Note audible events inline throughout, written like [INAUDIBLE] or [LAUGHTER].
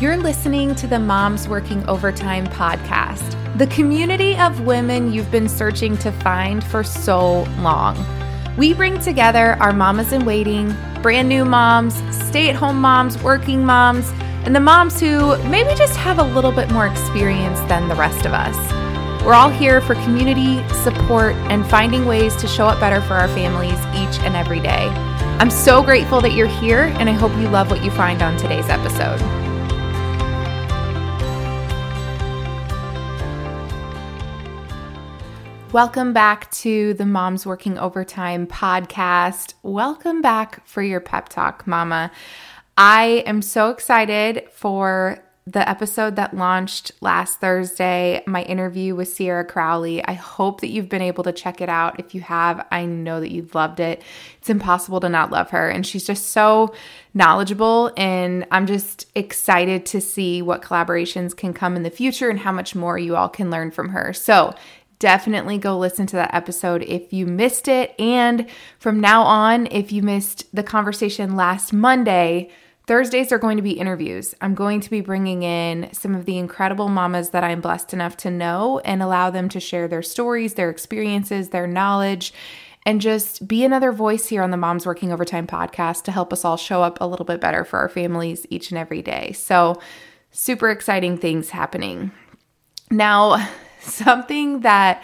You're listening to the Moms Working Overtime podcast, the community of women you've been searching to find for so long. We bring together our mamas in waiting, brand new moms, stay at home moms, working moms, and the moms who maybe just have a little bit more experience than the rest of us. We're all here for community, support, and finding ways to show up better for our families each and every day. I'm so grateful that you're here, and I hope you love what you find on today's episode. Welcome back to the Moms Working Overtime podcast. Welcome back for your pep talk, Mama. I am so excited for the episode that launched last Thursday, my interview with Sierra Crowley. I hope that you've been able to check it out. If you have, I know that you've loved it. It's impossible to not love her. And she's just so knowledgeable. And I'm just excited to see what collaborations can come in the future and how much more you all can learn from her. So, definitely go listen to that episode if you missed it. And from now on, if you missed the conversation last Monday, Thursdays are going to be interviews. I'm going to be bringing in some of the incredible mamas that I'm blessed enough to know and allow them to share their stories, their experiences, their knowledge, and just be another voice here on the Moms Working Overtime podcast to help us all show up a little bit better for our families each and every day. So, super exciting things happening. Now, [LAUGHS] something that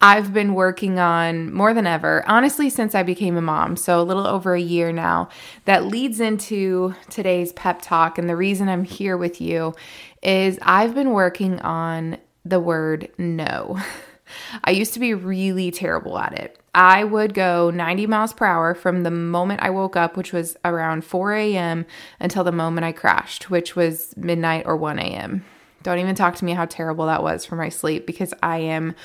I've been working on more than ever, honestly, since I became a mom. So, a little over a year now, that leads into today's pep talk. And the reason I'm here with you is I've been working on the word no. [LAUGHS] I used to be really terrible at it. I would go 90 miles per hour from the moment I woke up, which was around 4 a.m., until the moment I crashed, which was midnight or 1 a.m. Don't even talk to me how terrible that was for my sleep because I am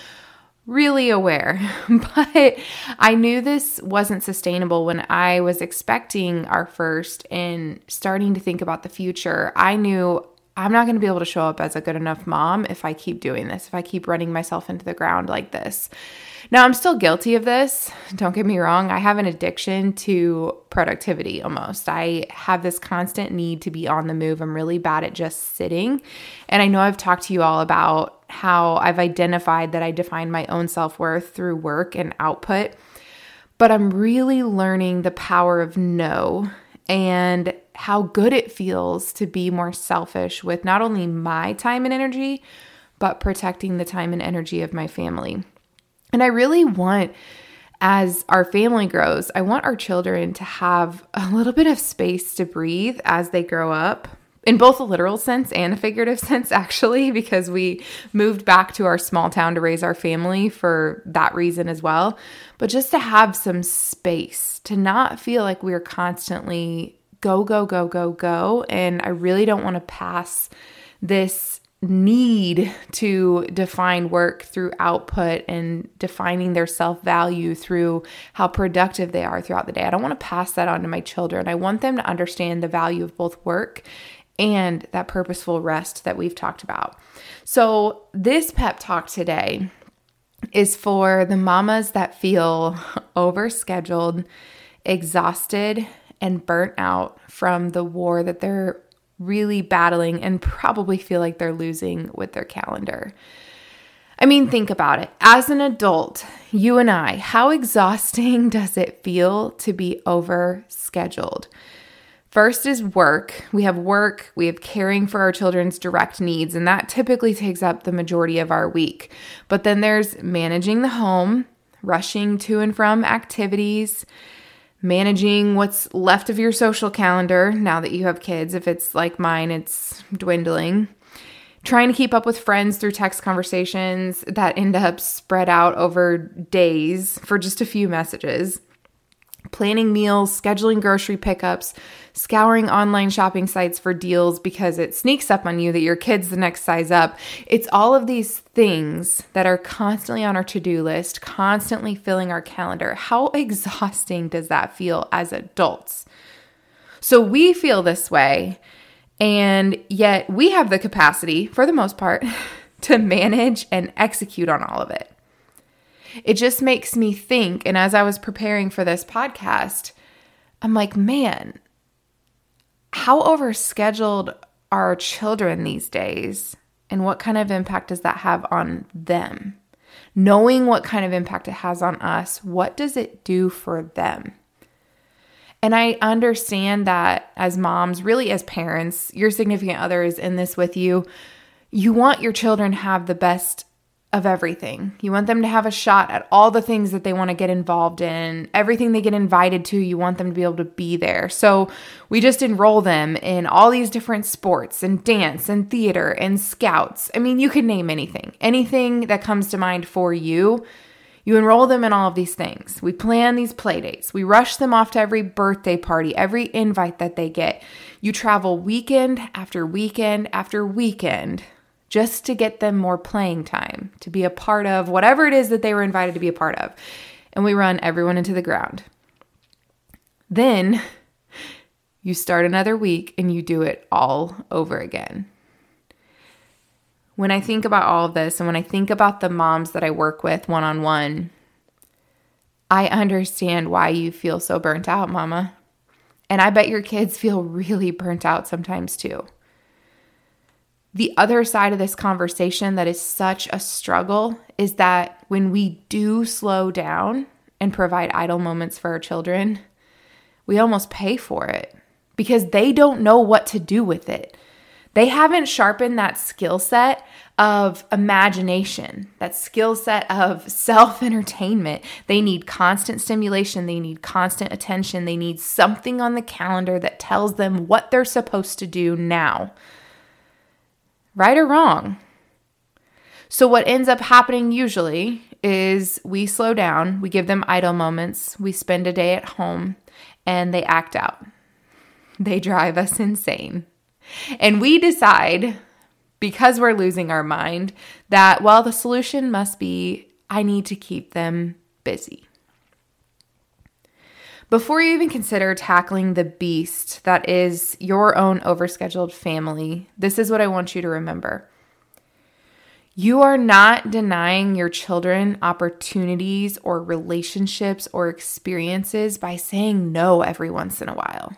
really aware. [LAUGHS] but I knew this wasn't sustainable when I was expecting our first and starting to think about the future. I knew I'm not going to be able to show up as a good enough mom if I keep doing this, if I keep running myself into the ground like this. Now, I'm still guilty of this. Don't get me wrong. I have an addiction to productivity almost. I have this constant need to be on the move. I'm really bad at just sitting. And I know I've talked to you all about how I've identified that I define my own self worth through work and output. But I'm really learning the power of no and how good it feels to be more selfish with not only my time and energy, but protecting the time and energy of my family. And I really want, as our family grows, I want our children to have a little bit of space to breathe as they grow up. In both a literal sense and a figurative [LAUGHS] sense, actually, because we moved back to our small town to raise our family for that reason as well. But just to have some space, to not feel like we're constantly go, go, go, go, go. And I really don't want to pass this need to define work through output and defining their self value through how productive they are throughout the day. I don't want to pass that on to my children. I want them to understand the value of both work and that purposeful rest that we've talked about. So, this pep talk today is for the mamas that feel [LAUGHS] overscheduled, exhausted, and burnt out from the war that they're really battling and probably feel like they're losing with their calendar. I mean, think about it. As an adult, you and I, how exhausting [LAUGHS] does it feel to be over scheduled? First is work. We have work, we have caring for our children's direct needs, and that typically takes up the majority of our week. But then there's managing the home, rushing to and from activities, managing what's left of your social calendar now that you have kids. If it's like mine, it's dwindling. Trying to keep up with friends through text conversations that end up spread out over days for just a few messages planning meals, scheduling grocery pickups, scouring online shopping sites for deals because it sneaks up on you that your kid's the next size up. It's all of these things that are constantly on our to do list, constantly filling our calendar. How [LAUGHS] exhausting does that feel as adults? So we feel this way, and yet we have the capacity, for the most part, [LAUGHS] to manage and execute on all of it. It just makes me think. And as I was preparing for this podcast, I'm like, man, how overscheduled are children these days and what kind of impact does that have on them? Knowing what kind of impact it has on us, what does it do for them? And I understand that as moms, really as parents, your significant other is in this with you. You want your children have the best of everything. You want them to have a shot at all the things that they want to get involved in, everything they get invited to, you want them to be able to be there. So we just enroll them in all these different sports and dance and theater and scouts. I mean, you could name anything, anything that comes to mind for you. You enroll them in all of these things. We plan these play dates. We rush them off to every birthday party, every invite that they get. You travel weekend after weekend after weekend just to get them more playing time, to be a part of whatever it is that they were invited to be a part of. And we run everyone into the ground. Then you start another week and you do it all over again. When I think about all of this and when I think about the moms that I work with one on one, I understand why you feel so burnt out, mama. And I bet your kids [LAUGHS] feel really burnt out sometimes too the other side of this conversation that is such a struggle is that when we do slow down and provide idle moments for our children, we almost pay for it because they don't know what to do with it. They haven't sharpened that skill set of imagination, that skill set of self entertainment. They need constant stimulation, they need constant attention, they need something on the calendar that tells them what they're supposed to do now right or wrong. So, what ends up happening usually is we slow down, we give them idle moments, we spend a day at home, and they act out. They drive us insane. And we decide, because we're losing our mind, that, well, the solution must be I need to keep them busy. Before you even consider tackling the beast that is your own overscheduled family, this is what I want you to remember. You are not denying your children opportunities or relationships or experiences by saying no every once in a while.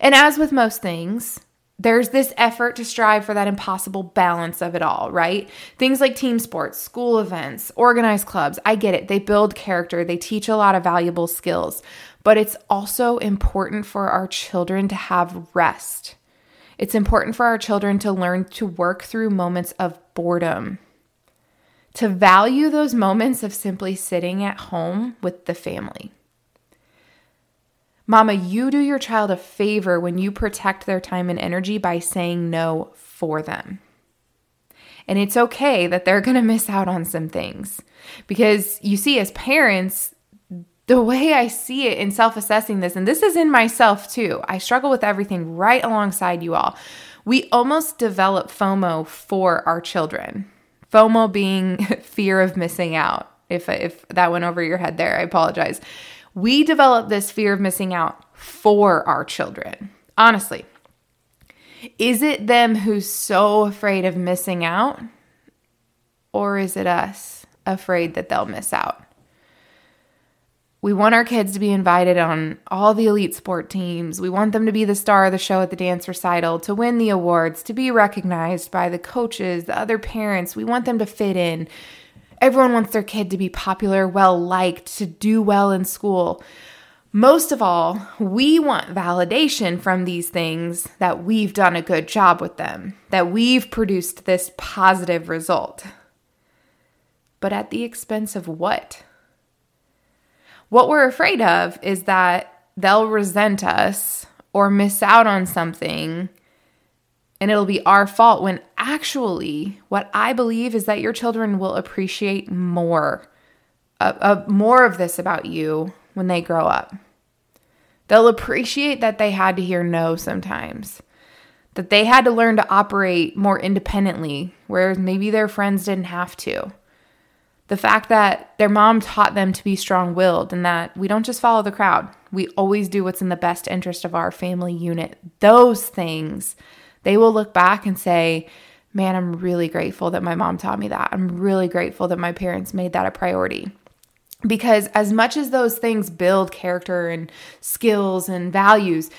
And as with most things, there's this effort to strive for that impossible balance of it all, right? Things like team sports, school events, organized clubs, I get it. They build character, they teach a lot of valuable skills, but it's also important for our children to have rest. It's important for our children to learn to work through moments of boredom, to value those moments of simply sitting at home with the family. Mama, you do your child a favor when you protect their time and energy by saying no for them. And it's okay that they're going to miss out on some things because you see, as parents, the way I see it in self assessing this, and this is in myself too, I struggle with everything right alongside you all. We almost develop FOMO for our children. FOMO being [LAUGHS] fear of missing out. If, if that went over your head there, I apologize. We develop this fear of missing out for our children. Honestly, is it them who's so afraid of missing out? Or is it us afraid that they'll miss out? We want our kids to be invited on all the elite sport teams. We want them to be the star of the show at the dance recital, to win the awards, to be recognized by the coaches, the other parents. We want them to fit in. Everyone wants their kid to be popular, well liked, to do well in school. Most of all, we want validation from these things that we've done a good job with them, that we've produced this positive result. But at the expense of what? What we're afraid of is that they'll resent us or miss out on something and it'll be our fault when actually what I believe is that your children will appreciate more uh, uh, more of this about you when they grow up. They'll appreciate that they had to hear no sometimes. That they had to learn to operate more independently, whereas maybe their friends didn't have to. The fact that their mom taught them to be strong willed and that we don't just follow the crowd, we always do what's in the best interest of our family unit. Those things they will look back and say, Man, I'm really grateful that my mom taught me that. I'm really grateful that my parents made that a priority. Because as much as those things build character and skills and values,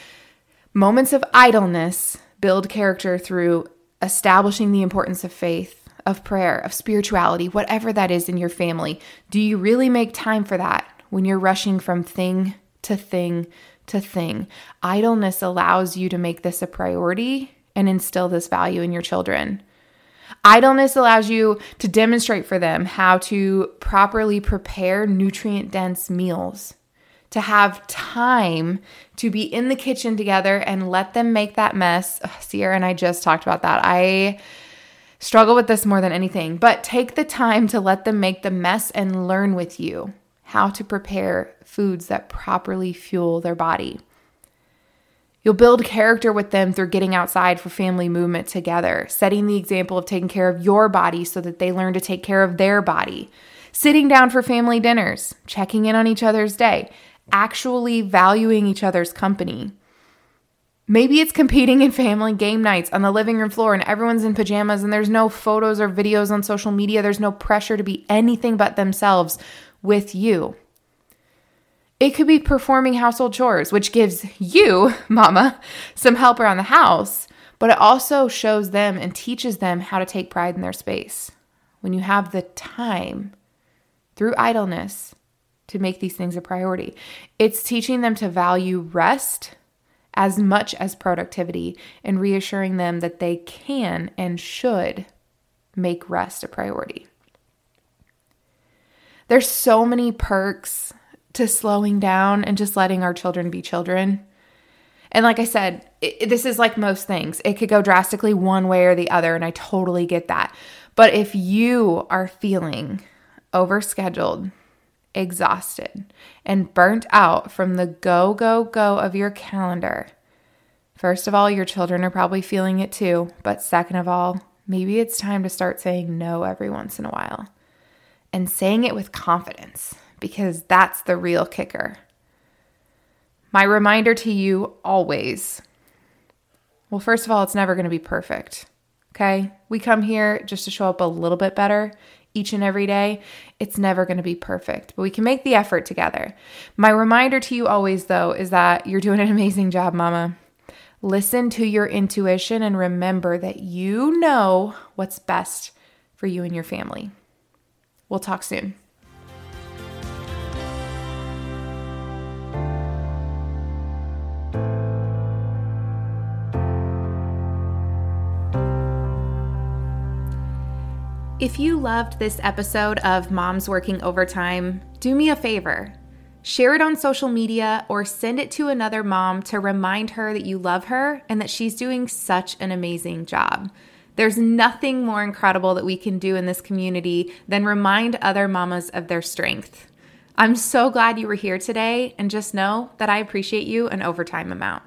moments of idleness build character through establishing the importance of faith, of prayer, of spirituality, whatever that is in your family. Do you really make time for that when you're rushing from thing to thing to thing? Idleness allows you to make this a priority and instill this value in your children. Idleness allows you to demonstrate for them how to properly prepare nutrient dense meals, to have time to be in the kitchen together and let them make that mess. Ugh, Sierra and I just talked about that. I struggle with this more than anything, but take the time to let them make the mess and learn with you how to prepare foods that properly fuel their body. You'll build character with them through getting outside for family movement together, setting the example of taking care of your body so that they learn to take care of their body, sitting down for family dinners, checking in on each other's day, actually valuing each other's company. Maybe it's competing in family game nights on the living room floor and everyone's in pajamas and there's no photos or videos on social media. There's no pressure to be anything but themselves with you. It could be performing household chores, which gives you, [LAUGHS] mama, some help around the house, but it also shows them and teaches them how to take pride in their space. When you have the time through idleness to make these things a priority, it's teaching them to value rest as much as productivity and reassuring them that they can and should make rest a priority. There's so many perks to slowing down and just letting our children be children. And like I said, it, this is like most things. It could go drastically one way or the other, and I totally get that. But if you are feeling overscheduled, exhausted, and burnt out from the go, go, go of your calendar, first of all, your children are probably feeling it too. But second of all, maybe it's time to start saying no every once in a while and saying it with confidence because that's the real kicker. My reminder to you always well, first of all, it's never going to be perfect. Okay. We come here just to show up a little bit better each and every day. It's never going to be perfect, but we can make the effort together. My reminder to you always, though, is that you're doing an amazing job, Mama. Listen to your intuition and remember that you know what's best for you and your family. We'll talk soon. If you loved this episode of Moms Working Overtime, do me a favor. Share it on social media or send it to another mom to remind her that you love her and that she's doing such an amazing job. There's nothing more incredible that we can do in this community than remind other mamas of their strength. I'm so glad you were here today, and just know that I appreciate you an overtime amount.